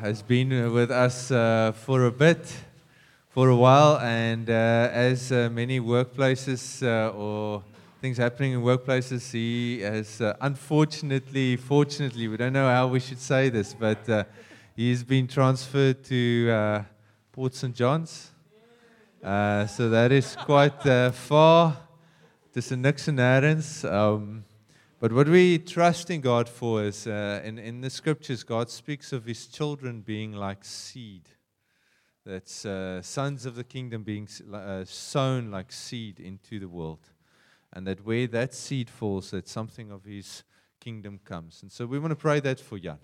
has been with us uh, for a bit, for a while, and uh, as uh, many workplaces uh, or things happening in workplaces, he has uh, unfortunately, fortunately, we don't know how we should say this, but he's been transferred to Port St. John's. So that is quite far. Tussen niks en nêrens. Um, but what we trust in God for is, uh, in, in the scriptures, God speaks of his children being like seed. That's uh, sons of the kingdom being uh, sown like seed into the world. And that where that seed falls, that something of his kingdom comes. And so we want to pray that for Jan.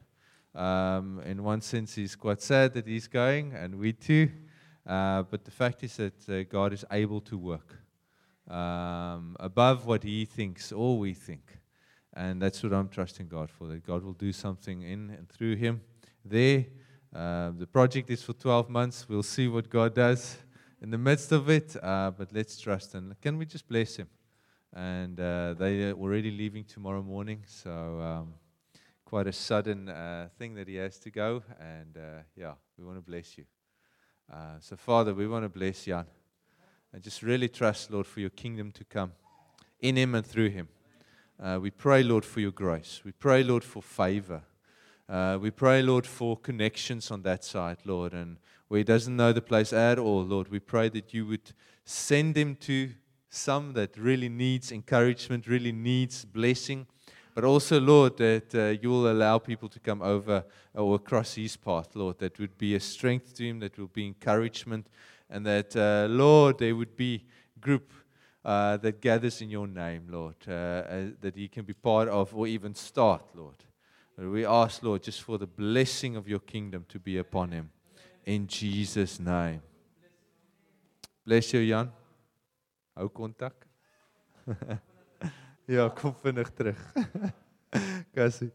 Um, in one sense, he's quite sad that he's going, and we too. Uh, but the fact is that uh, God is able to work um, above what he thinks or we think. And that's what I'm trusting God for, that God will do something in and through him there. Uh, the project is for 12 months. We'll see what God does in the midst of it, uh, but let's trust. And can we just bless him? And uh, they are already leaving tomorrow morning, so um, quite a sudden uh, thing that he has to go. And uh, yeah, we want to bless you. Uh, so, Father, we want to bless Jan and just really trust, Lord, for your kingdom to come in him and through him. Uh, we pray, Lord, for your grace. We pray, Lord, for favor. Uh, we pray, Lord, for connections on that side, Lord. And where he doesn't know the place at all, Lord, we pray that you would send him to some that really needs encouragement, really needs blessing. But also, Lord, that uh, you will allow people to come over or across his path, Lord, that would be a strength to him, that will be encouragement, and that, uh, Lord, there would be group uh, that gathers in your name, Lord, uh, uh, that he can be part of or even start, Lord. But we ask, Lord, just for the blessing of your kingdom to be upon him. In Jesus' name. Bless you, Jan. Hou kontak. ja, kom vinnig terug. Cassie.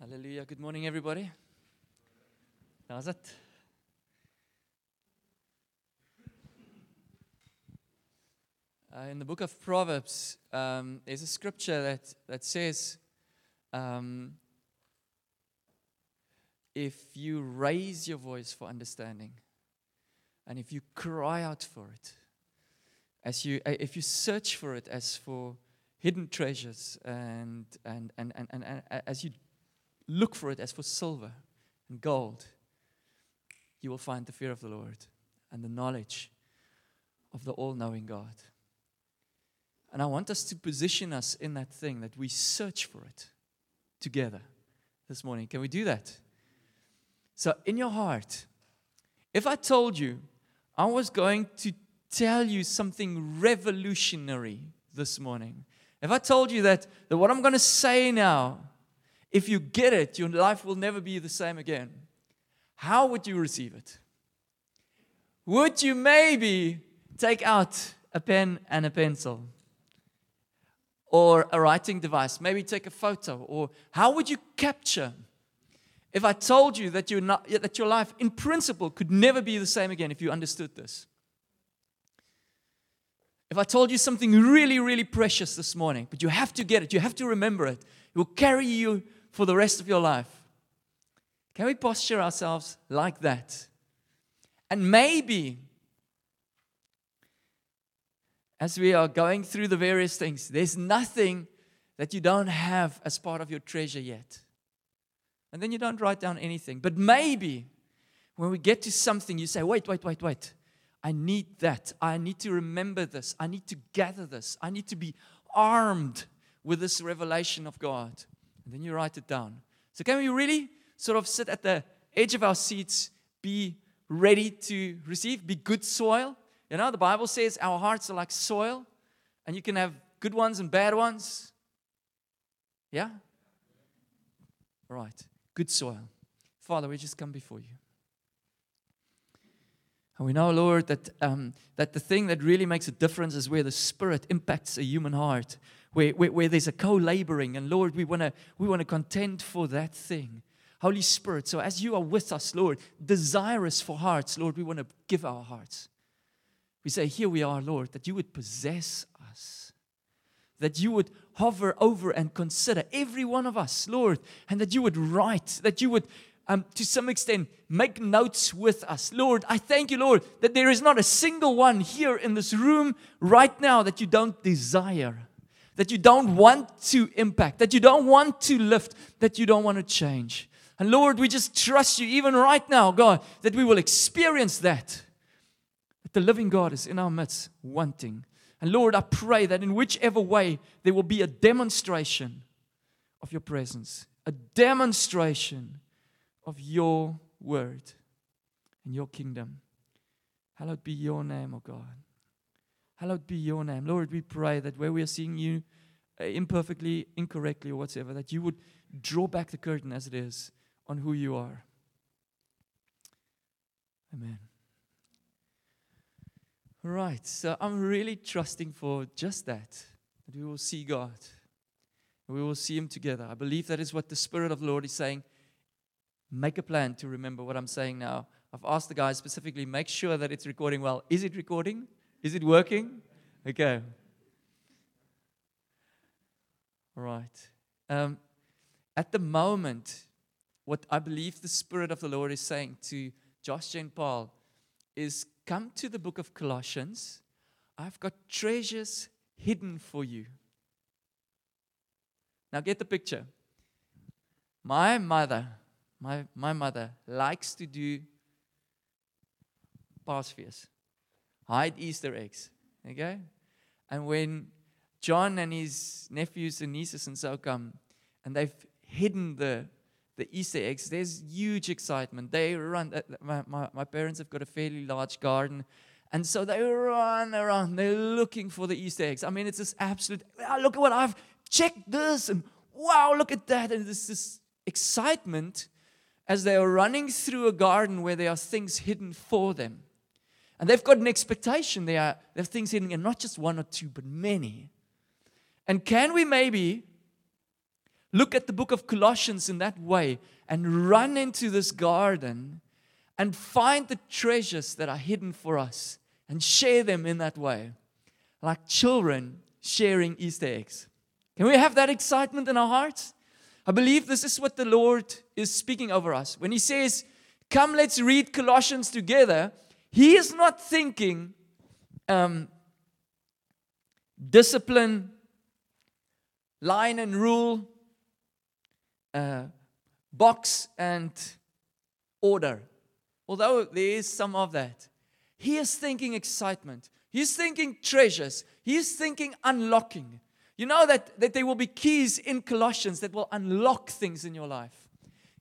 Hallelujah. Good morning, everybody. How's it? Uh, in the book of Proverbs, um, there's a scripture that, that says, um, if you raise your voice for understanding, and if you cry out for it, as you, uh, if you search for it as for hidden treasures, and, and, and, and, and, and uh, as you look for it as for silver and gold, you will find the fear of the Lord and the knowledge of the all knowing God. And I want us to position us in that thing that we search for it together this morning. Can we do that? So, in your heart, if I told you I was going to tell you something revolutionary this morning, if I told you that, that what I'm going to say now if you get it, your life will never be the same again. How would you receive it? Would you maybe take out a pen and a pencil? Or a writing device, maybe take a photo, or how would you capture? If I told you that, you're not, that your life, in principle, could never be the same again if you understood this. If I told you something really, really precious this morning, but you have to get it, you have to remember it, it will carry you for the rest of your life. Can we posture ourselves like that? And maybe, as we are going through the various things, there's nothing that you don't have as part of your treasure yet. And then you don't write down anything. But maybe when we get to something, you say, wait, wait, wait, wait. I need that. I need to remember this. I need to gather this. I need to be armed with this revelation of God. And then you write it down. So, can we really sort of sit at the edge of our seats, be ready to receive, be good soil? You know, the Bible says our hearts are like soil, and you can have good ones and bad ones. Yeah? All right. Good soil. Father, we just come before you. And we know, Lord, that, um, that the thing that really makes a difference is where the Spirit impacts a human heart, where, where, where there's a co laboring. And Lord, we want to we wanna contend for that thing. Holy Spirit, so as you are with us, Lord, desirous for hearts, Lord, we want to give our hearts. We say, Here we are, Lord, that you would possess us. that you would hover over and consider every one of us, Lord, and that you would write, that you would, um, to some extent, make notes with us. Lord, I thank you, Lord, that there is not a single one here in this room right now that you don't desire, that you don't want to impact, that you don't want to lift, that you don't want to change. And Lord, we just trust you even right now, God, that we will experience that. The living God is in our midst, wanting and Lord, I pray that in whichever way there will be a demonstration of your presence, a demonstration of your word and your kingdom. Hallowed be your name, O oh God. Hallowed be your name. Lord, we pray that where we are seeing you uh, imperfectly, incorrectly, or whatever, that you would draw back the curtain as it is on who you are. Amen. Right, so I'm really trusting for just that, that we will see God. We will see Him together. I believe that is what the Spirit of the Lord is saying. Make a plan to remember what I'm saying now. I've asked the guys specifically, make sure that it's recording well. Is it recording? Is it working? Okay. Right. Um, at the moment, what I believe the Spirit of the Lord is saying to Josh and Paarl is come to the book of Colossians. I've got treasures hidden for you. Now get the picture. My mother, my, my mother likes to do Paasfees, hide Easter eggs. Okay? And when John and his nephews and nieces and so come, and they've hidden the the Easter eggs, there's huge excitement. They run, uh, my, my, my parents have got a fairly large garden. And so they run around, they're looking for the Easter eggs. I mean, it's this absolute, oh, look at what I've checked this, and wow, look at that. And there's this excitement as they are running through a garden where there are things hidden for them. And they've got an expectation. There are, there are things hidden, and not just one or two, but many. And can we maybe look at the book of Colossians in that way and run into this garden and find the treasures that are hidden for us and share them in that way. Like children sharing Easter eggs. Can we have that excitement in our hearts? I believe this is what the Lord is speaking over us. When He says, Come, let's read Colossians together, He is not thinking um, discipline, line and rule, uh, box and order. Although there is some of that, he is thinking excitement. He's thinking treasures. He's thinking unlocking. You know that, that there will be keys in Colossians that will unlock things in your life.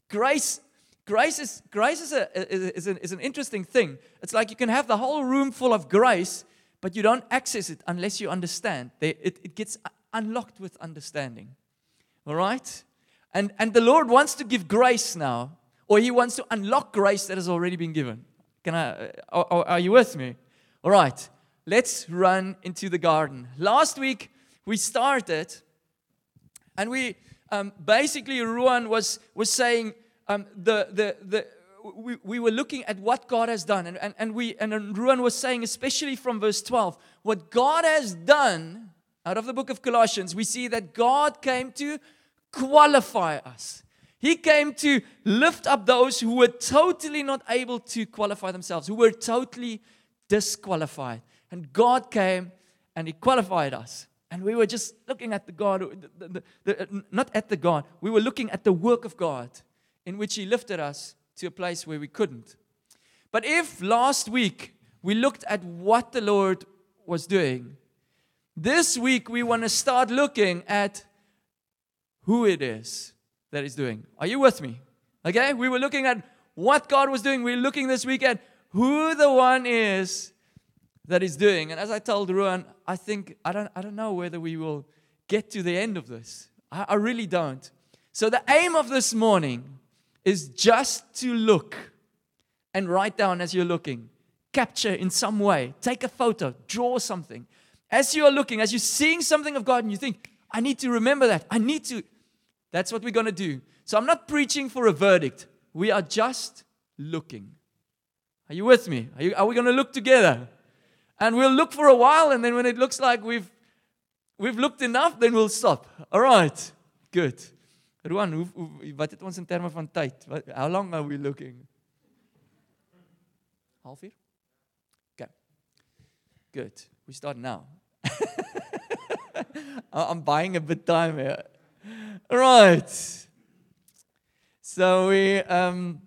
Grace, grace is grace is, a, is, an, is an interesting thing. It's like you can have the whole room full of grace, but you don't access it unless you understand. They, it, it gets unlocked with understanding. All right? And, and the Lord wants to give grace now, or He wants to unlock grace that has already been given. Can I, uh, are, are you with me? All right, let's run into the garden. Last week we started, and we um, basically, Ruan was, was saying um, the, the, the, we, we were looking at what God has done. And, and, and, we, and Ruan was saying, especially from verse 12, what God has done out of the book of Colossians, we see that God came to qualify us. He came to lift up those who were totally not able to qualify themselves, who were totally disqualified. And God came and He qualified us. And we were just looking at the God, the, the, the, not at the God, we were looking at the work of God in which He lifted us to a place where we couldn't. But if last week we looked at what the Lord was doing, this week we want to start looking at who it is that is doing. Are you with me? Okay, we were looking at what God was doing. We are looking this week at who the one is that is doing. And as I told Ruan, I think I don't I don't know whether we will get to the end of this. I, I really don't. So the aim of this morning is just to look and write down as you're looking. Capture in some way. Take a photo, draw something. As you are looking, as you're seeing something of God and you think, I need to remember that. I need to that's what we're going to do. So I'm not preaching for a verdict. We are just looking. Are you with me? Are, you, are we going to look together? And we'll look for a while, and then when it looks like we've we've looked enough, then we'll stop. All right. Good. Ruan, wat het ons in van tyd? Wat, how long are we looking? Halfuur? Okay. Good. We start now. I'm buying a bit time here. Right. So we um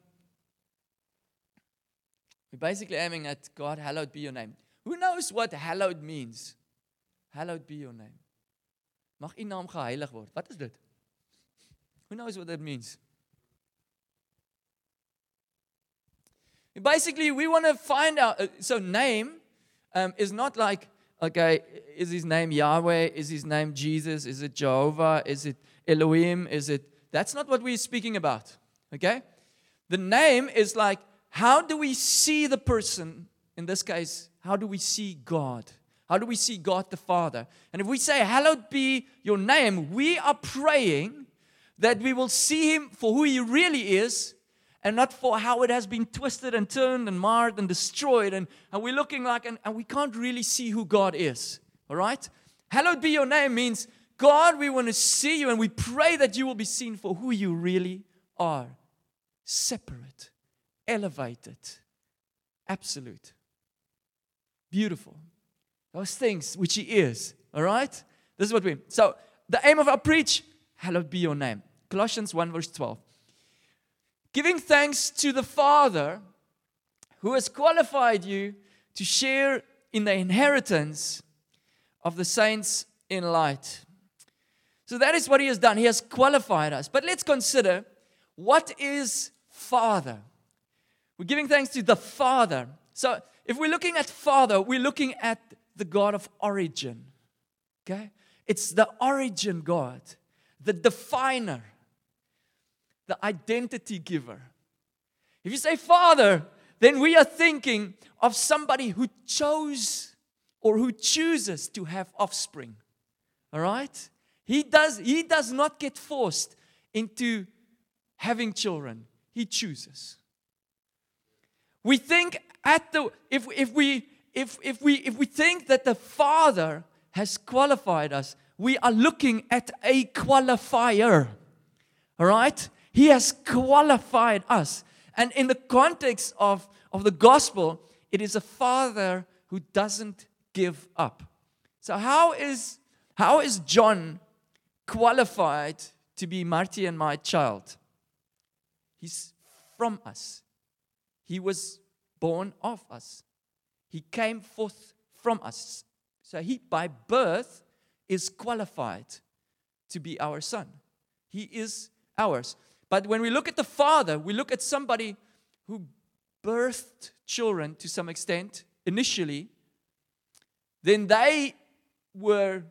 we're basically aiming at God, hallowed be your name. Who knows what hallowed means? Hallowed be your name. Mag u naam geheilig word. Wat is dit? Who knows what that means? Basically, we want to find out. Uh, so, name um, is not like, okay, is his name Yahweh? Is his name Jesus? Is it Jehovah? Is it Elohim? Is it. That's not what we're speaking about. Okay? The name is like, how do we see the person? In this case, how do we see God? How do we see God the Father? And if we say, Hallowed be your name, we are praying that we will see him for who he really is and not for how it has been twisted and turned and marred and destroyed. And, and we're looking like, and, and we can't really see who God is. All right? Hallowed be your name means, God, we want to see you and we pray that you will be seen for who you really are separate, elevated, absolute, beautiful. Those things which He is. All right? This is what we. So, the aim of our preach, hallowed be your name. Colossians 1, verse 12. Giving thanks to the Father who has qualified you to share in the inheritance of the saints in light. So that is what he has done. He has qualified us. But let's consider what is Father? We're giving thanks to the Father. So if we're looking at Father, we're looking at the God of origin. Okay? It's the origin God, the definer, the identity giver. If you say Father, then we are thinking of somebody who chose or who chooses to have offspring. All right? He does, he does not get forced into having children, he chooses. We think at the if if we if if we if we think that the Father has qualified us, we are looking at a qualifier. All right? He has qualified us. And in the context of, of the gospel, it is a father who doesn't give up. So, how is, how is John qualified to be Marty and my child? He's from us, he was born of us, he came forth from us. So, he by birth is qualified to be our son. He is ours. But when we look at the Father, we look at somebody who birthed children to some extent initially, then they were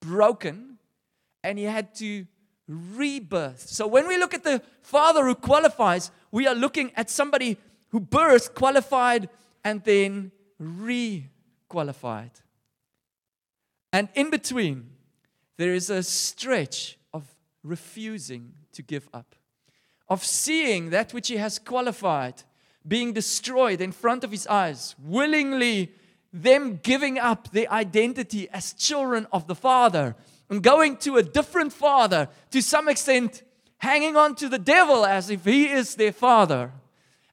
broken and he had to rebirth. So when we look at the Father who qualifies, we are looking at somebody who birthed, qualified, and then re qualified. And in between, there is a stretch refusing to give up, of seeing that which he has qualified being destroyed in front of his eyes, willingly them giving up their identity as children of the Father and going to a different Father, to some extent, hanging on to the devil as if he is their Father.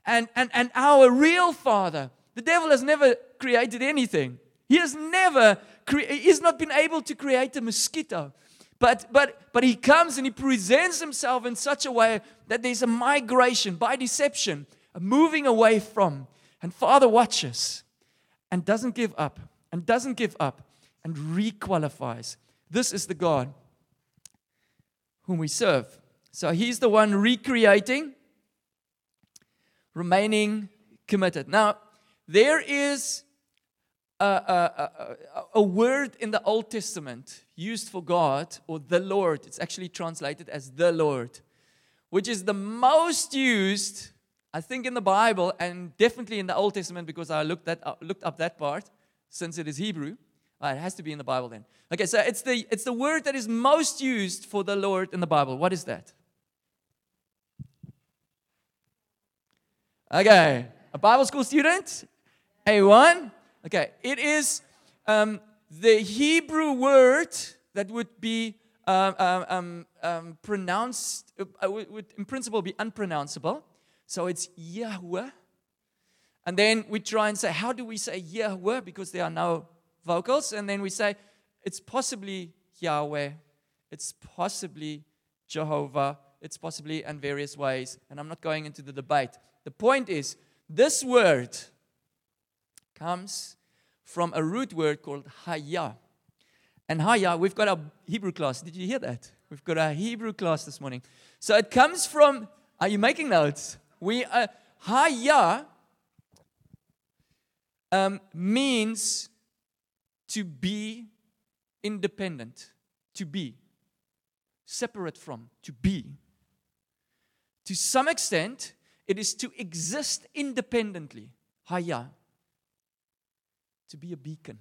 And, and, and our real Father, the devil has never created anything. He has never, cre- he's not been able to create a mosquito. But, but, but he comes and he presents himself in such a way that there's a migration by deception, a moving away from. And Father watches and doesn't give up and doesn't give up and requalifies. This is the God whom we serve. So he's the one recreating, remaining committed. Now, there is a, a, a, a, word in the Old Testament used for God or the Lord. It's actually translated as the Lord, which is the most used, I think, in the Bible and definitely in the Old Testament because I looked, that, up, looked up that part since it is Hebrew. Uh, it has to be in the Bible then. Okay, so it's the, it's the word that is most used for the Lord in the Bible. What is that? Okay, a Bible school student? A1? Okay, it is um, the Hebrew word that would be um, um, um, um, pronounced, uh, would, would in principle be unpronounceable. So it's Yahweh. And then we try and say, how do we say Yahweh? Because there are no vocals. And then we say, it's possibly Yahweh. It's possibly Jehovah. It's possibly in various ways. And I'm not going into the debate. The point is, this word comes from a root word called Haya. And Haya, we've got a Hebrew class. Did you hear that? We've got a Hebrew class this morning. So it comes from, are you making notes? We uh, Haya um, means to be independent, to be separate from, to be. To some extent, it is to exist independently. Haya. To be a beacon.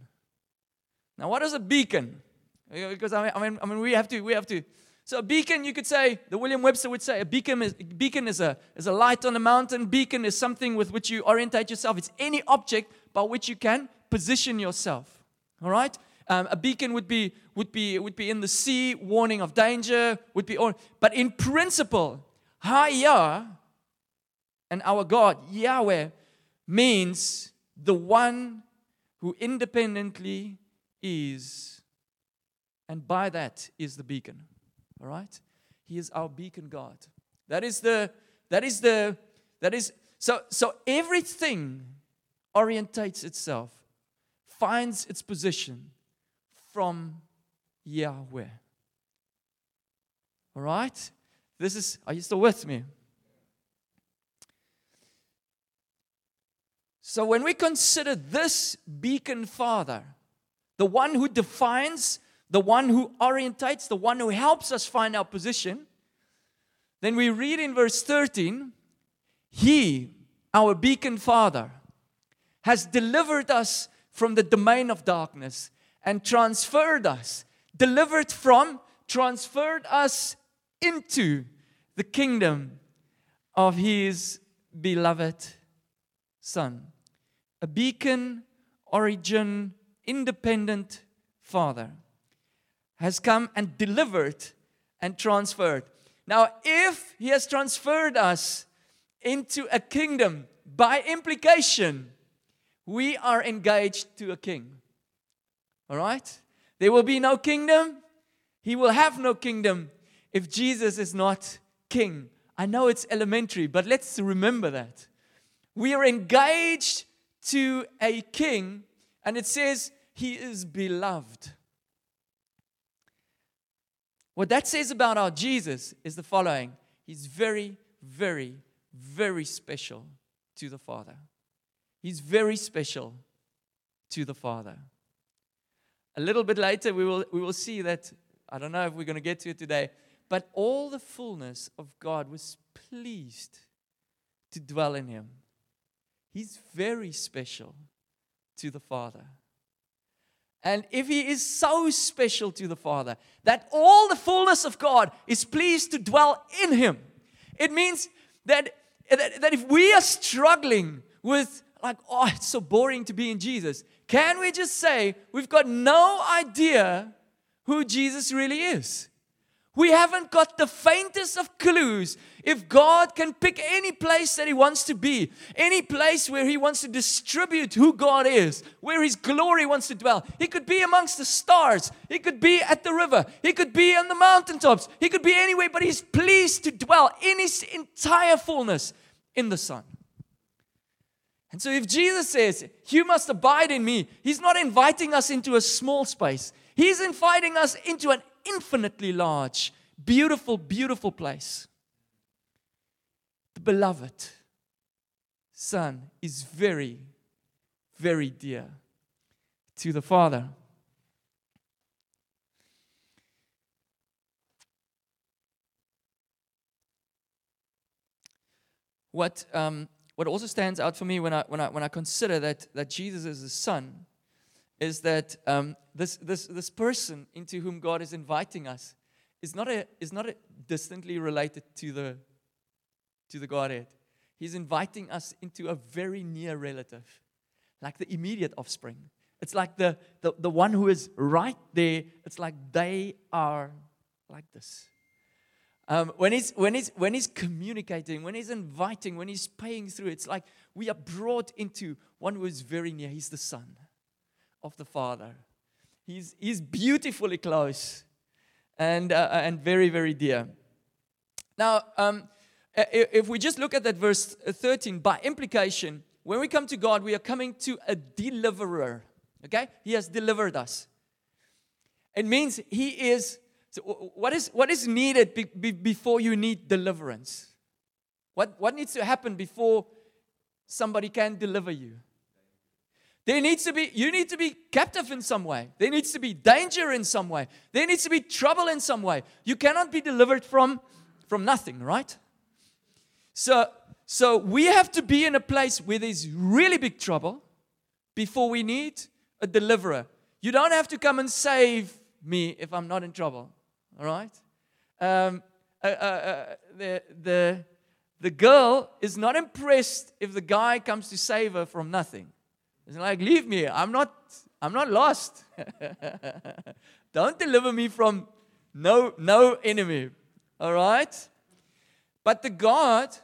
Now, what is a beacon? Because I mean, I mean, we have to, we have to. So a beacon, you could say, the William Webster would say, a beacon is, beacon is a is a light on a mountain. Beacon is something with which you orientate yourself. It's any object by which you can position yourself. All right. Um, a beacon would be would be would be in the sea, warning of danger. Would be, but in principle, Haya and our God Yahweh means the one who independently is, and by that is the beacon. All right? He is our beacon God. That is the, that is the, that is, so, so everything orientates itself, finds its position from Yahweh. All right? This is, are you still with me? So when we consider this beacon father, the one who defines, the one who orientates, the one who helps us find our position, then we read in verse 13, He, our beacon father, has delivered us from the domain of darkness and transferred us, delivered from, transferred us into the kingdom of His beloved Son. A beacon, origin, independent Father has come and delivered and transferred. Now, if He has transferred us into a kingdom, by implication, we are engaged to a king. All right? There will be no kingdom. He will have no kingdom if Jesus is not king. I know it's elementary, but let's remember that. We are engaged to a king, and it says he is beloved. What that says about our Jesus is the following He's very, very, very special to the Father. He's very special to the Father. A little bit later, we will, we will see that, I don't know if we're going to get to it today, but all the fullness of God was pleased to dwell in him. He's very special to the Father. And if he is so special to the Father that all the fullness of God is pleased to dwell in him, it means that, that, that if we are struggling with, like, oh, it's so boring to be in Jesus, can we just say we've got no idea who Jesus really is? We haven't got the faintest of clues if God can pick any place that He wants to be, any place where He wants to distribute who God is, where His glory wants to dwell. He could be amongst the stars, He could be at the river, He could be on the mountaintops, He could be anywhere, but He's pleased to dwell in His entire fullness in the Son. And so, if Jesus says, You must abide in me, He's not inviting us into a small space, He's inviting us into an infinitely large, beautiful, beautiful place. The beloved Son is very, very dear to the Father. What, um, what also stands out for me when I, when I, when I consider that, that Jesus is the Son is that um, this, this, this person into whom God is inviting us is not, a, is not a distantly related to the, to the Godhead. He's inviting us into a very near relative, like the immediate offspring. It's like the, the, the one who is right there, it's like they are like this. Um, when, he's, when, he's, when he's communicating, when he's inviting, when he's paying through, it's like we are brought into one who is very near. He's the Son of the Father. He's, he's beautifully close and, uh, and very, very dear. Now, um, if we just look at that verse 13, by implication, when we come to God, we are coming to a deliverer. Okay? He has delivered us. It means He is. So what is what is needed be, be, before you need deliverance? What what needs to happen before somebody can deliver you? There needs to be you need to be captive in some way. There needs to be danger in some way. There needs to be trouble in some way. You cannot be delivered from from nothing, right? So so we have to be in a place where there's really big trouble before we need a deliverer. You don't have to come and save me if I'm not in trouble. All right? Um, uh, uh, uh, the, the, the girl is not impressed if the guy comes to save her from nothing. It's like, leave me. I'm not, I'm not lost. don't deliver me from no, no enemy. All right? But the God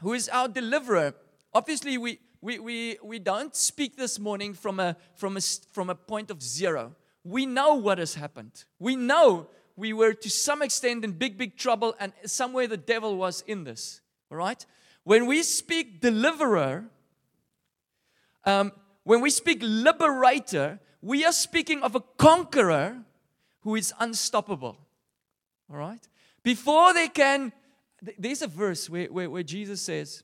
who is our deliverer, obviously we, we, we, we don't speak this morning from a, from, a, from a point of zero. We know what has happened. We know we were to some extent in big, big trouble, and somewhere the devil was in this. All right? When we speak deliverer, um, when we speak liberator, we are speaking of a conqueror who is unstoppable. All right? Before they can, there's a verse where, where, where Jesus says,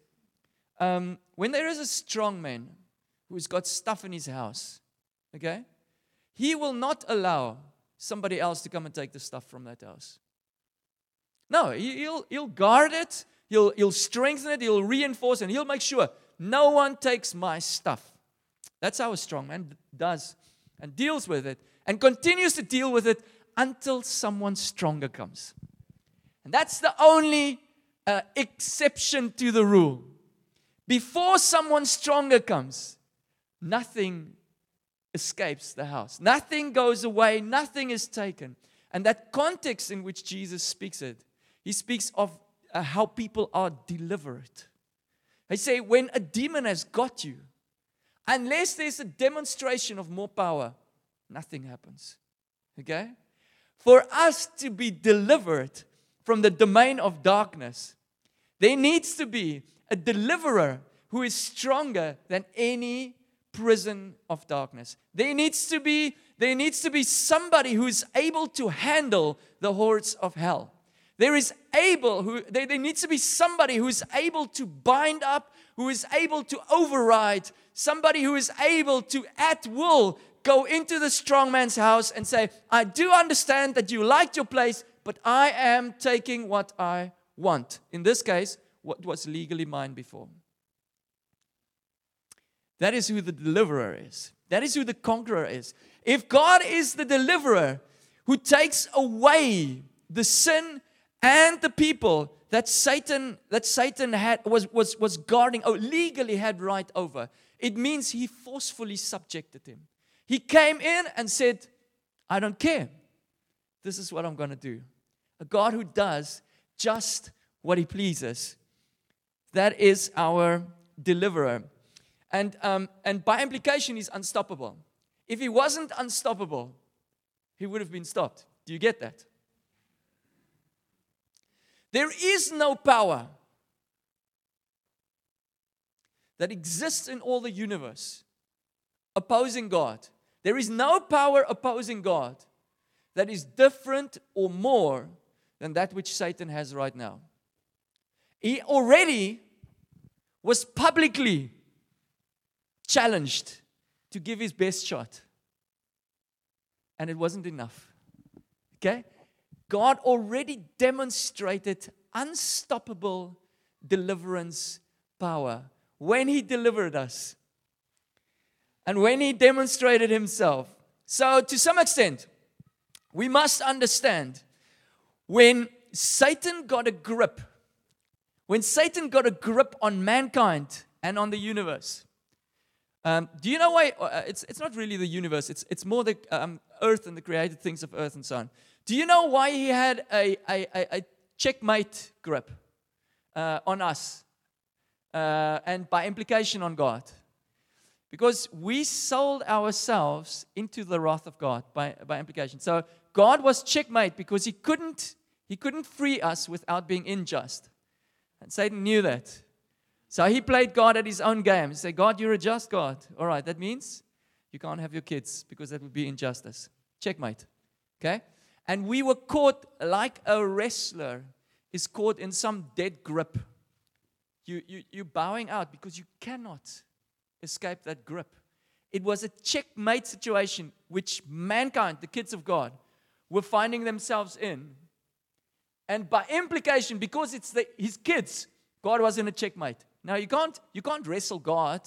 um, when there is a strong man who's got stuff in his house, okay, he will not allow somebody else to come and take the stuff from that house. No, he'll, he'll guard it, he'll, he'll strengthen it, he'll reinforce it, and he'll make sure no one takes my stuff. That's how a strong man does and deals with it and continues to deal with it until someone stronger comes. And that's the only uh, exception to the rule before someone stronger comes, nothing escapes the house. Nothing goes away, nothing is taken. And that context in which Jesus speaks it, he speaks of uh, how people are delivered. They say, when a demon has got you, unless there's a demonstration of more power, nothing happens. Okay? For us to be delivered from the domain of darkness, there needs to be a deliverer who is stronger than any prison of darkness. There needs to be there needs to be somebody who is able to handle the hordes of hell. There is able who there, there needs to be somebody who is able to bind up, who is able to override, somebody who is able to at will go into the strong man's house and say, I do understand that you liked your place, but I am taking what I want. In this case, what was legally mine before. That is who the deliverer is. That is who the conqueror is. If God is the deliverer who takes away the sin and the people that Satan that Satan had was was was guarding or legally had right over, it means he forcefully subjected him. He came in and said, I don't care. This is what I'm going to do. A God who does just what he pleases that is our deliverer. And, um, and by implication, he's unstoppable. If he wasn't unstoppable, he would have been stopped. Do you get that? There is no power that exists in all the universe opposing God. There is no power opposing God that is different or more than that which Satan has right now. He already was publicly challenged to give his best shot. And it wasn't enough. Okay? God already demonstrated unstoppable deliverance power when he delivered us and when he demonstrated himself. So, to some extent, we must understand when Satan got a grip when Satan got a grip on mankind and on the universe, Um, do you know why? Uh, it's, it's not really the universe, it's, it's more the um, earth and the created things of earth and so on. Do you know why he had a, a, a, a checkmate grip uh, on us uh, and by implication on God? Because we sold ourselves into the wrath of God by, by implication. So God was checkmate because he couldn't, he couldn't free us without being unjust. And Satan knew that. So he played God at his own game. He said, God, you're a just God. All right, that means you can't have your kids because that would be injustice. Checkmate. Okay? And we were caught like a wrestler is caught in some dead grip. You, you, you're bowing out because you cannot escape that grip. It was a checkmate situation which mankind, the kids of God, were finding themselves in. And by implication, because it's the, his kids, God was in a checkmate. Now you can't you can't wrestle God.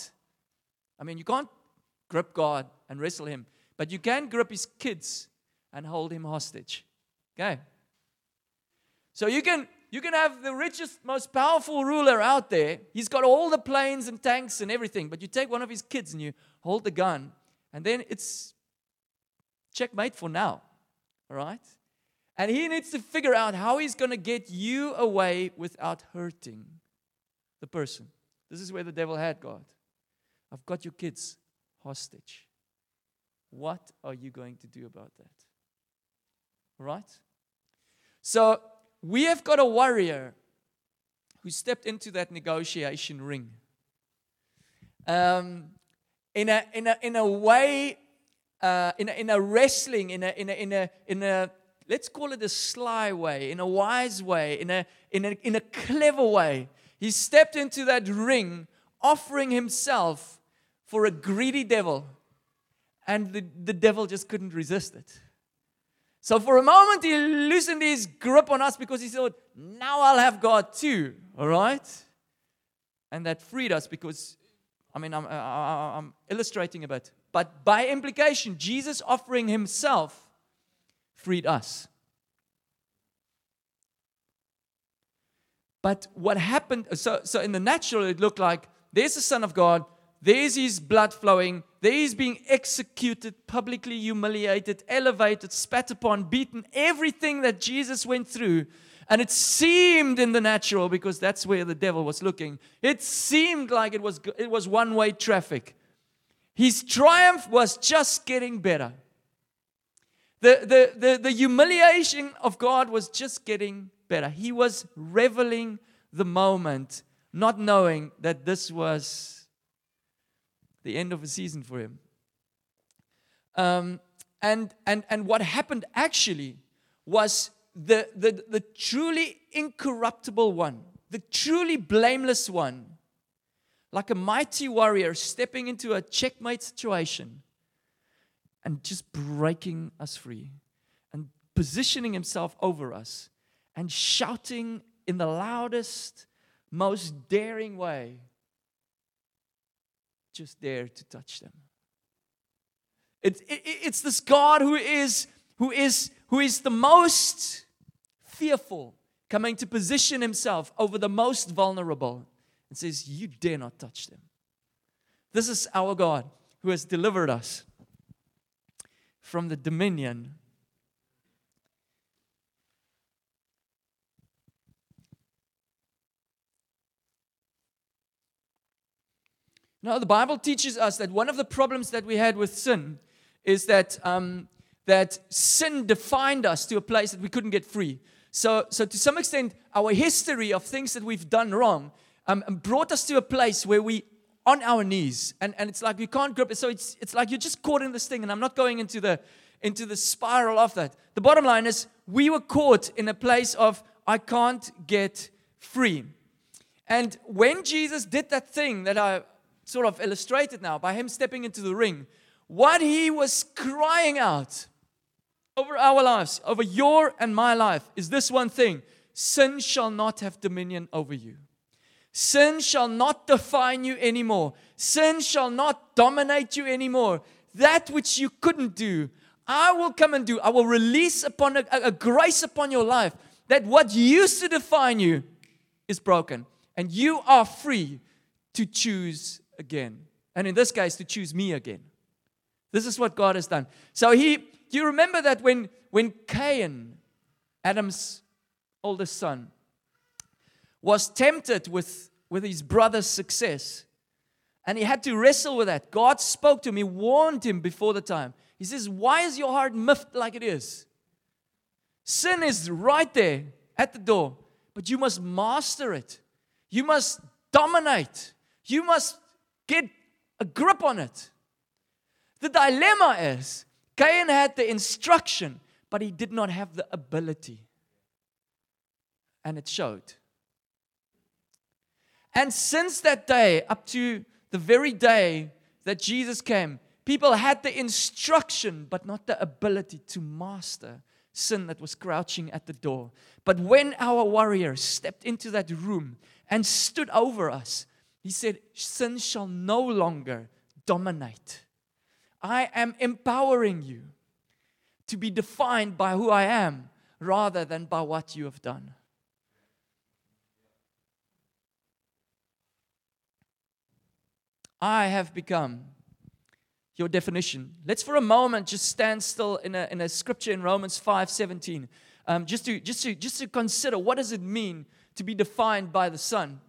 I mean, you can't grip God and wrestle him, but you can grip his kids and hold him hostage. Okay? So you can you can have the richest, most powerful ruler out there. He's got all the planes and tanks and everything, but you take one of his kids and you hold the gun, and then it's checkmate for now. All right? And he needs to figure out how he's going to get you away without hurting the person. This is where the devil had God. I've got your kids hostage. What are you going to do about that? Right? So we have got a warrior who stepped into that negotiation ring. Um, in, a, in, a, in a way, uh, in, a, in a wrestling, in a, in, a, in, a, in a, let's call it a sly way, in a wise way, in a, in a, in a clever way, he stepped into that ring offering himself for a greedy devil. And the, the devil just couldn't resist it. So for a moment, he loosened his grip on us because he thought, now I'll have God too. All right? And that freed us because, I mean, I'm, I'm illustrating a bit. But by implication, Jesus offering himself freed us. But what happened, so, so in the natural, it looked like there's the Son of God, there's his blood flowing, he's being executed, publicly humiliated, elevated, spat upon, beaten, everything that Jesus went through. And it seemed in the natural, because that's where the devil was looking, it seemed like it was, it was one way traffic. His triumph was just getting better. The, the, the, the humiliation of God was just getting better. He was reveling the moment, not knowing that this was the end of a season for him. Um, and, and, and what happened actually was the, the, the truly incorruptible one, the truly blameless one, like a mighty warrior stepping into a checkmate situation and just breaking us free and positioning himself over us and shouting in the loudest, most daring way, just dare to touch them. It, it, it's this God who is, who, is, who is the most fearful, coming to position himself over the most vulnerable and says, You dare not touch them. This is our God who has delivered us from the dominion Now, the Bible teaches us that one of the problems that we had with sin is that, um, that sin defined us to a place that we couldn't get free. So, so to some extent, our history of things that we've done wrong um, brought us to a place where we on our knees and, and it's like we can't grip it. So it's, it's like you're just caught in this thing and i'm not going into the into the spiral of that. The bottom line is we were caught in a place of i can't get free. And when jesus did that thing that i sort of illustrated now by him stepping into the ring. What he was crying out over our lives, over your and my life, is this one thing sin shall not have dominion over you. Sin shall not define you anymore. Sin shall not dominate you anymore. That which you couldn't do, I will come and do. I will release upon a, a grace upon your life that what used to define you is broken. And you are free to choose again. And in this case, to choose me again. This is what God has done. So he, do you remember that when, when Cain, Adam's oldest son, was tempted with, with his brother's success, and he had to wrestle with that. God spoke to him, he warned him before the time. He says, Why is your heart miffed like it is? Sin is right there at the door, but you must master it. You must dominate. You must get a grip on it. The dilemma is Cain had the instruction, but he did not have the ability. And it showed. And since that day, up to the very day that Jesus came, people had the instruction, but not the ability to master sin that was crouching at the door. But when our warrior stepped into that room and stood over us, he said, Sin shall no longer dominate. I am empowering you to be defined by who I am rather than by what you have done. I have become your definition. Let's for a moment just stand still in a, in a scripture in Romans 5 17. Um, just, to, just, to, just to consider what does it mean to be defined by the Son.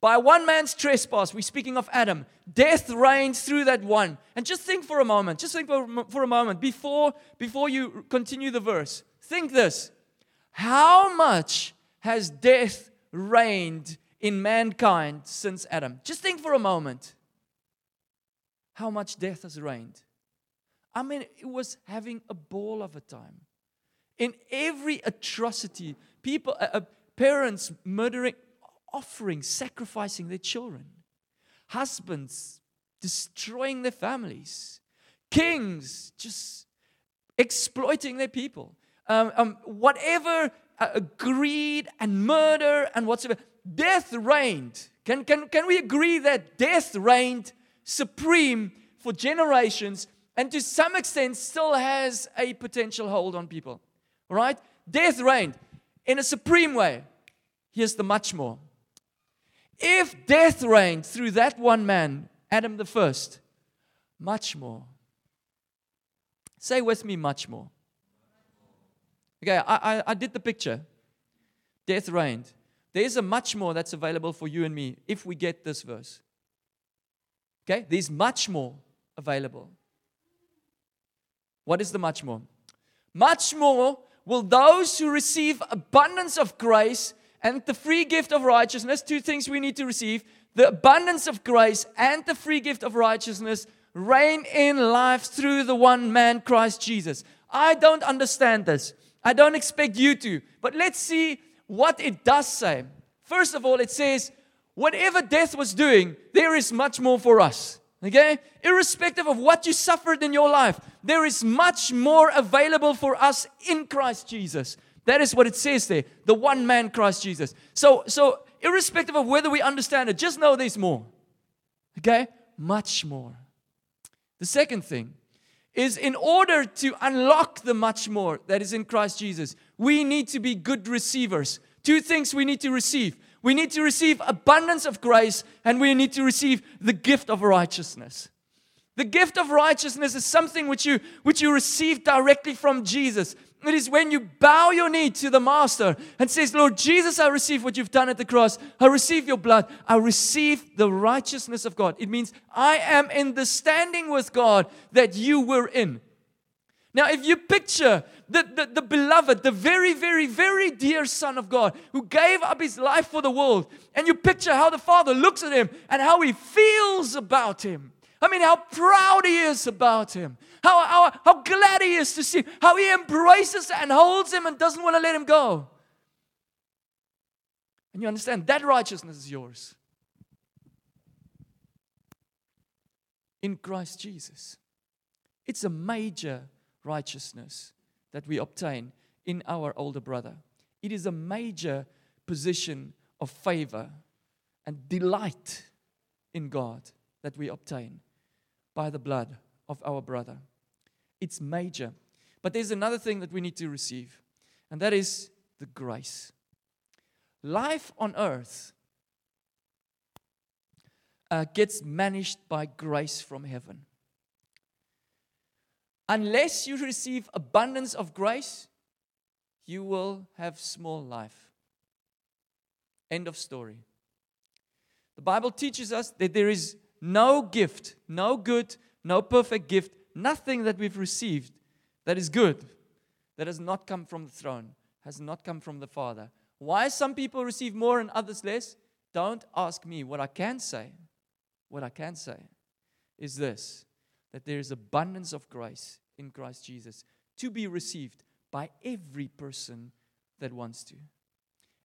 By one man's trespass, we're speaking of Adam, death reigned through that one. And just think for a moment, just think for, for a moment before, before you continue the verse. Think this How much has death reigned in mankind since Adam? Just think for a moment how much death has reigned. I mean, it was having a ball of a time. In every atrocity, people, uh, uh parents murdering, offering, sacrificing their children, husbands destroying their families, kings just exploiting their people, um, um, whatever uh, greed and murder and whatsoever, death reigned. Can, can, can we agree that death reigned supreme for generations and to some extent still has a potential hold on people? Right? Death reigned in a supreme way. Here's the much more. If death reigned through that one man, Adam the first, much more. Say with me, much more. Okay, I, I, I did the picture. Death reigned. There's a much more that's available for you and me if we get this verse. Okay, there's much more available. What is the much more? Much more will those who receive abundance of grace and the free gift of righteousness, two things we need to receive the abundance of grace and the free gift of righteousness reign in life through the one man, Christ Jesus. I don't understand this. I don't expect you to. But let's see what it does say. First of all, it says, whatever death was doing, there is much more for us. Okay? Irrespective of what you suffered in your life, there is much more available for us in Christ Jesus. That is what it says there. The one man, Christ Jesus. So, so irrespective of whether we understand it, just know there's more. Okay? Much more. The second thing is in order to unlock the much more that is in Christ Jesus, we need to be good receivers. Two things we need to receive. We need to receive abundance of grace and we need to receive the gift of righteousness. The gift of righteousness is something which you which you receive directly from Jesus. It is when you bow your knee to the Master and says, Lord Jesus, I receive what you've done at the cross. I receive your blood. I receive the righteousness of God. It means I am in the standing with God that you were in. Now, if you picture the, the, the, beloved, the very, very, very dear Son of God who gave up his life for the world, and you picture how the Father looks at him and how he feels about him. I mean, how proud he is about him, how, how, how glad he is to see, how he embraces and holds him and doesn't want to let him go. And you understand that righteousness is yours in Christ Jesus. It's a major righteousness that we obtain in our older brother. It is a major position of favor and delight in God that we obtain by the blood of our brother. It's major. But there's another thing that we need to receive, and that is the grace. Life on earth uh, gets managed by grace from heaven. Unless you receive abundance of grace, you will have small life. End of story. The Bible teaches us that there is no gift, no good, no perfect gift, nothing that we've received that is good, that has not come from the throne, has not come from the Father. Why some people receive more and others less? Don't ask me. What I can say, what I can say is this that there is abundance of grace in Christ Jesus to be received by every person that wants to.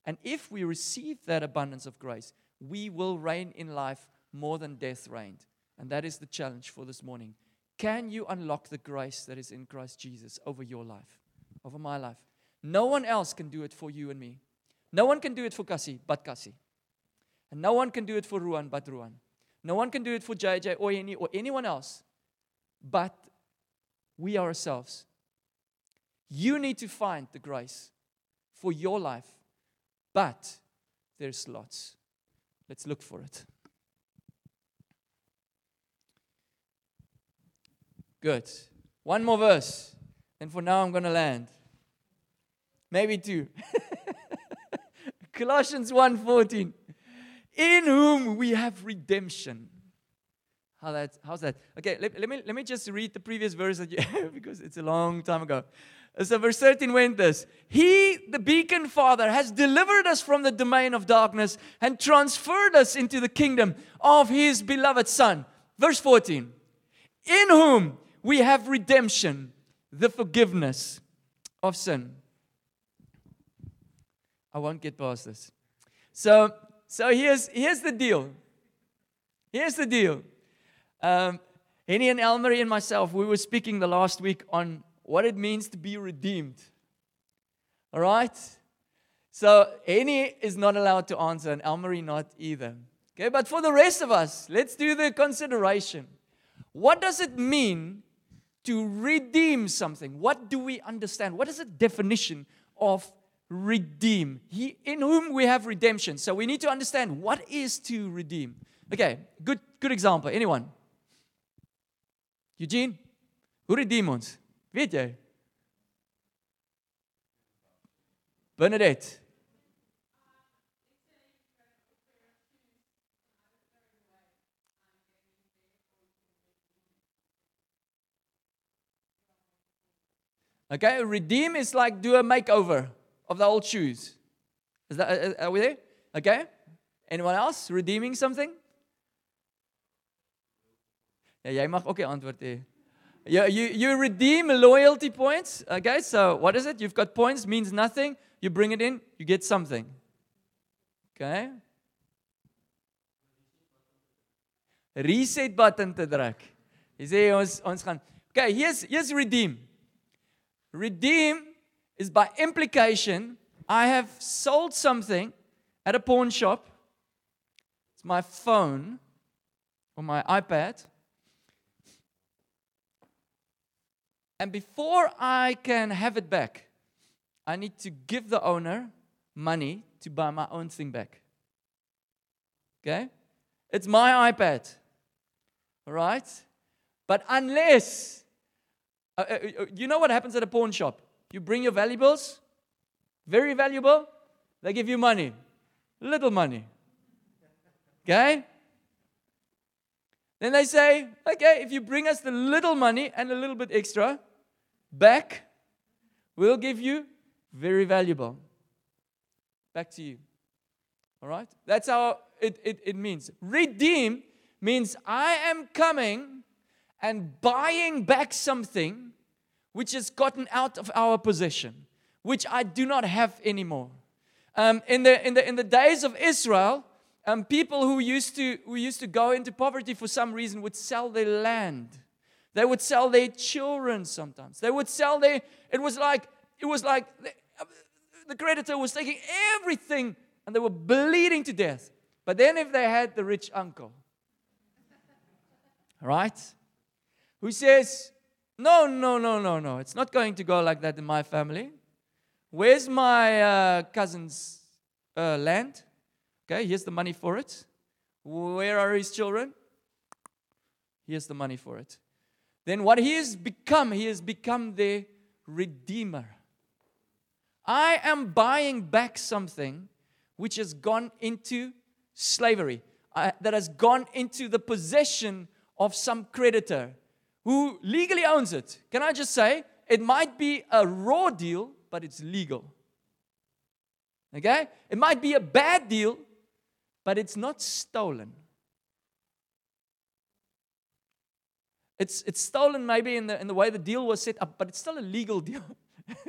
And if we receive that abundance of grace, we will reign in life more than death reigned. And that is the challenge for this morning. Can you unlock the grace that is in Christ Jesus over your life, over my life? No one else can do it for you and me. No one can do it for Kassie but Kassie. And no one can do it for Ruan but Ruan. No one can do it for JJ or, any, or anyone else but we ourselves. You need to find the grace for your life, but there's lots. Let's look for it. Good. One more verse. And for now, I'm going to land. Maybe two. Colossians 1:14. In whom we have redemption. How that, how's that? Okay, let, let, me, let me just read the previous verse that you have because it's a long time ago. Uh, so, verse 13 went this He, the beacon Father, has delivered us from the domain of darkness and transferred us into the kingdom of His beloved Son. Verse 14 In whom we have redemption, the forgiveness of sin. I won't get past this. So, so here's, here's the deal. Here's the deal. Um, Henny and Elmarie and myself, we were speaking the last week on what it means to be redeemed. All right? So Henny is not allowed to answer, and Elmarie not either. Okay, but for the rest of us, let's do the consideration. What does it mean to redeem something? What do we understand? What is the definition of redeem? He, in whom we have redemption. So we need to understand what is to redeem. Okay, good, good example. Anyone? Eugene? Who redeem ons? Weet jy? Bernadette. Okay, redeem is like do a makeover of the old shoes. Is that uh, are we there? Okay. Anyone else redeeming something? Ja, jy mag die antwoord hê. You, you, you redeem loyalty points. Okay, so what is it? You've got points, means nothing. You bring it in, you get something. Okay? Reset button te druk. Jy sê ons ons gaan Okay, here's here's redeem. Redeem is by implication I have sold something at a pawn shop. It's my phone or my iPad. And before I can have it back, I need to give the owner money to buy my own thing back. Okay? It's my iPad. All right? But unless, uh, uh, uh, you know what happens at a pawn shop? You bring your valuables, very valuable, they give you money, little money. Okay? Then they say, okay, if you bring us the little money and a little bit extra back, we'll give you very valuable. Back to you. All right? That's how it, it, it means. Redeem means I am coming and buying back something which has gotten out of our possession, which I do not have anymore. Um, in, the, in, the, in the days of Israel, um, people who used, to, who used to go into poverty for some reason would sell their land. They would sell their children sometimes. They would sell their, it was like, it was like the, the creditor was taking everything and they were bleeding to death. But then if they had the rich uncle, right, who says, no, no, no, no, no, it's not going to go like that in my family. Where's my uh, cousin's uh, land? Okay, here's the money for it. Where are his children? Here's the money for it. Then what he has become, he has become the redeemer. I am buying back something which has gone into slavery, uh, that has gone into the possession of some creditor who legally owns it. Can I just say, it might be a raw deal, but it's legal. Okay? It might be a bad deal, but it's not stolen. It's, it's stolen maybe in the, in the way the deal was set up, but it's still a legal deal.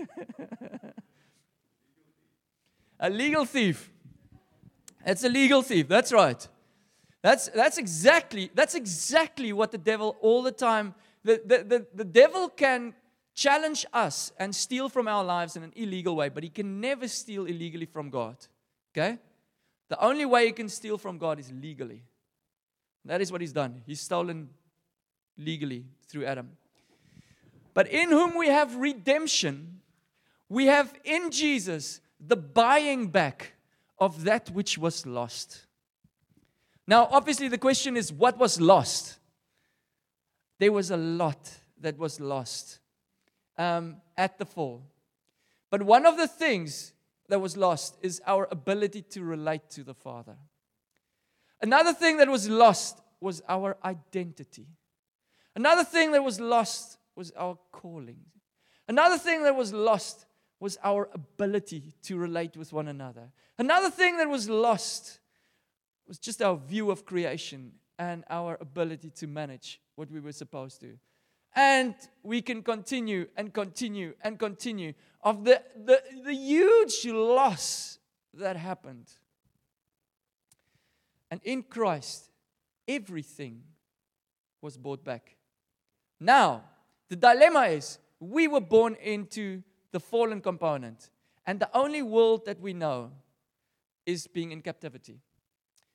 a legal thief. It's a legal thief. That's right. That's, that's, exactly, that's exactly what the devil all the time, the, the, the, the devil can challenge us and steal from our lives in an illegal way, but he can never steal illegally from God. Okay? The only way he can steal from God is legally. That is what he's done. He's stolen legally through Adam. But in whom we have redemption, we have in Jesus the buying back of that which was lost. Now, obviously, the question is what was lost? There was a lot that was lost um, at the fall. But one of the things that was lost is our ability to relate to the Father. Another thing that was lost was our identity. Another thing that was lost was our calling. Another thing that was lost was our ability to relate with one another. Another thing that was lost was just our view of creation and our ability to manage what we were supposed to. And we can continue and continue and continue of the, the, the huge loss that happened. And in Christ, everything was bought back. Now, the dilemma is we were born into the fallen component, and the only world that we know is being in captivity.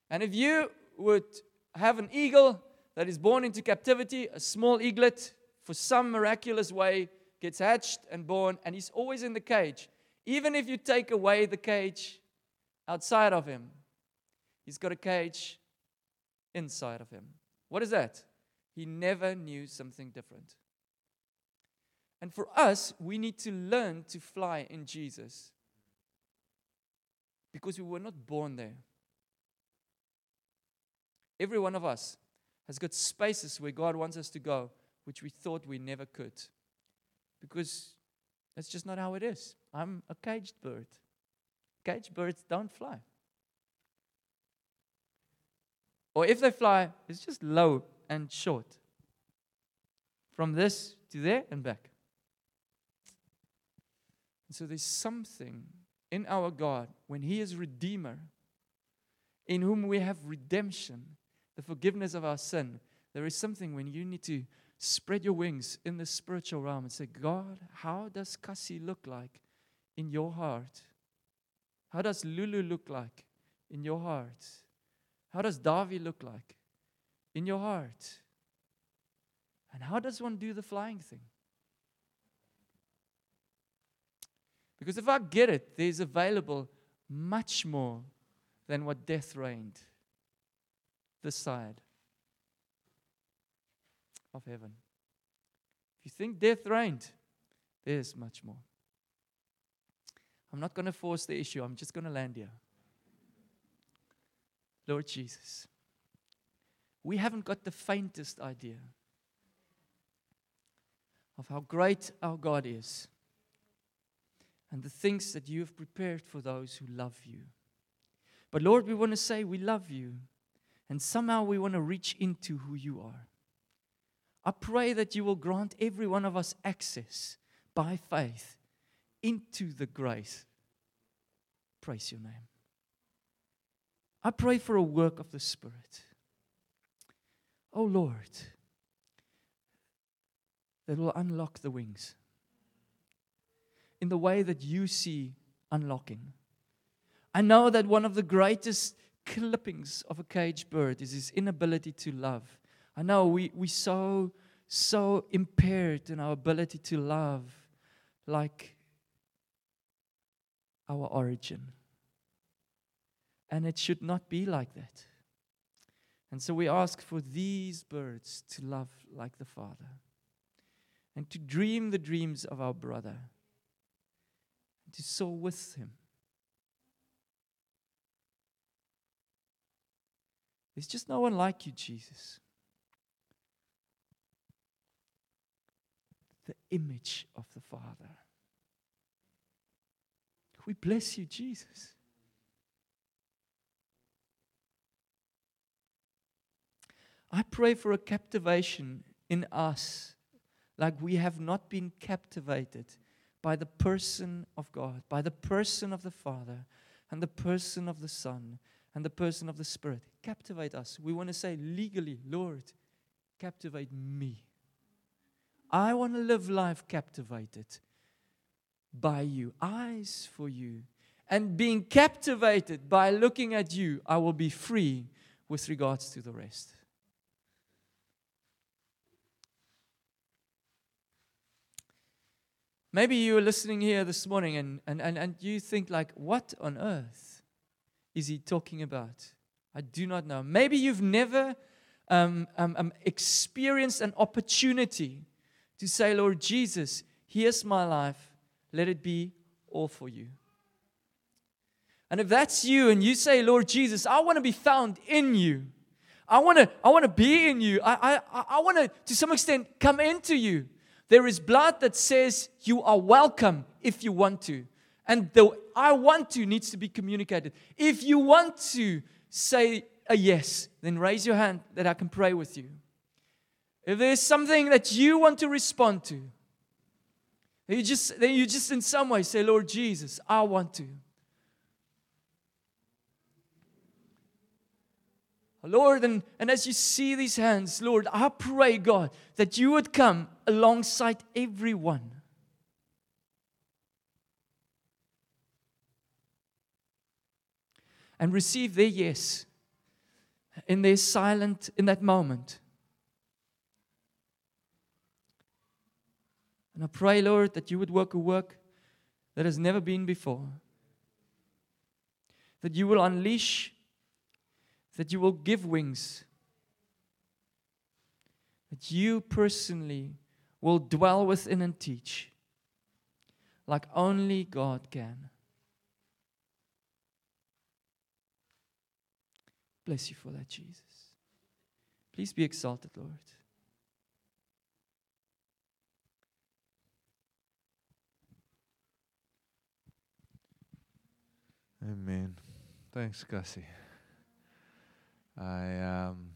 And if you would have an eagle that is born into captivity, a small eaglet, for some miraculous way, gets hatched and born, and he's always in the cage. Even if you take away the cage outside of him, he's got a cage inside of him. What is that? He never knew something different. And for us, we need to learn to fly in Jesus because we were not born there. Every one of us has got spaces where God wants us to go, which we thought we never could. Because that's just not how it is. I'm a caged bird. Caged birds don't fly. Or if they fly, it's just low and short. From this to there and back. And so there's something in our God when He is Redeemer, in whom we have redemption, the forgiveness of our sin. There is something when you need to spread your wings in the spiritual realm and say, God, how does Kassie look like in your heart? How does Lulu look like in your heart? How does Davi look like in your heart. And how does one do the flying thing? Because if I get it, there's available much more than what death reigned this side of heaven. If you think death reigned, there's much more. I'm not going to force the issue, I'm just going to land here. Lord Jesus we haven't got the faintest idea of how great our God is and the things that you have prepared for those who love you. But Lord, we want to say we love you, and somehow we want to reach into who you are. I pray that you will grant every one of us access by faith into the grace. Praise your name. I pray for a work of the Spirit oh Lord, that will unlock the wings in the way that you see unlocking. I know that one of the greatest clippings of a caged bird is his inability to love. I know we, we so, so impaired in our ability to love like our origin. And it should not be like that. And so we ask for these birds to love like the Father and to dream the dreams of our brother, and to soar with him. There's just no one like you, Jesus. The image of the Father. We bless you, Jesus. I pray for a captivation in us, like we have not been captivated by the person of God, by the person of the Father, and the person of the Son, and the person of the Spirit. Captivate us. We want to say legally, Lord, captivate me. I want to live life captivated by you, eyes for you. And being captivated by looking at you, I will be free with regards to the rest. Maybe you are listening here this morning and, and, and, and you think like, what on earth is he talking about? I do not know. Maybe you've never um, um, um, experienced an opportunity to say, Lord Jesus, here's my life. Let it be all for you. And if that's you and you say, Lord Jesus, I want to be found in you. I want to, I want to be in you. I, I, I want to, to some extent, come into you. There is blood that says you are welcome if you want to. And the I want to needs to be communicated. If you want to say a yes, then raise your hand that I can pray with you. If there's something that you want to respond to, then you just, then you just in some way say, Lord Jesus, I want to. Lord, and, and as you see these hands, Lord, I pray, God, that you would come alongside everyone. And receive their yes in their silent, in that moment. And I pray, Lord, that you would work a work that has never been before. That you will unleash that you will give wings, that you personally will dwell within and teach like only God can. Bless you for that, Jesus. Please be exalted, Lord. Amen. Thanks, Gussie. I um,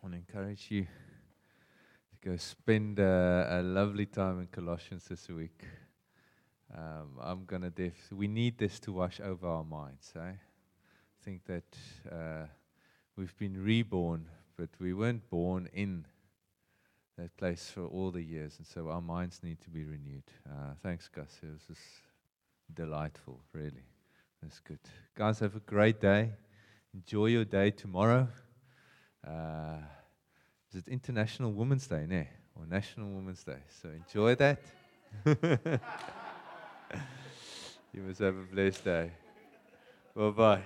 want to encourage you to go spend a, a lovely time in Colossians this week. Um, I'm gonna def. We need this to wash over our minds. Eh? I think that uh, we've been reborn, but we weren't born in that place for all the years, and so our minds need to be renewed. Uh, thanks, Gus. It was just delightful, really. That's good. Guys, have a great day. Enjoy your day tomorrow. Uh, is it International Women's Day, ne? Or National Women's Day? So enjoy that. you must have a blessed day. Bye bye.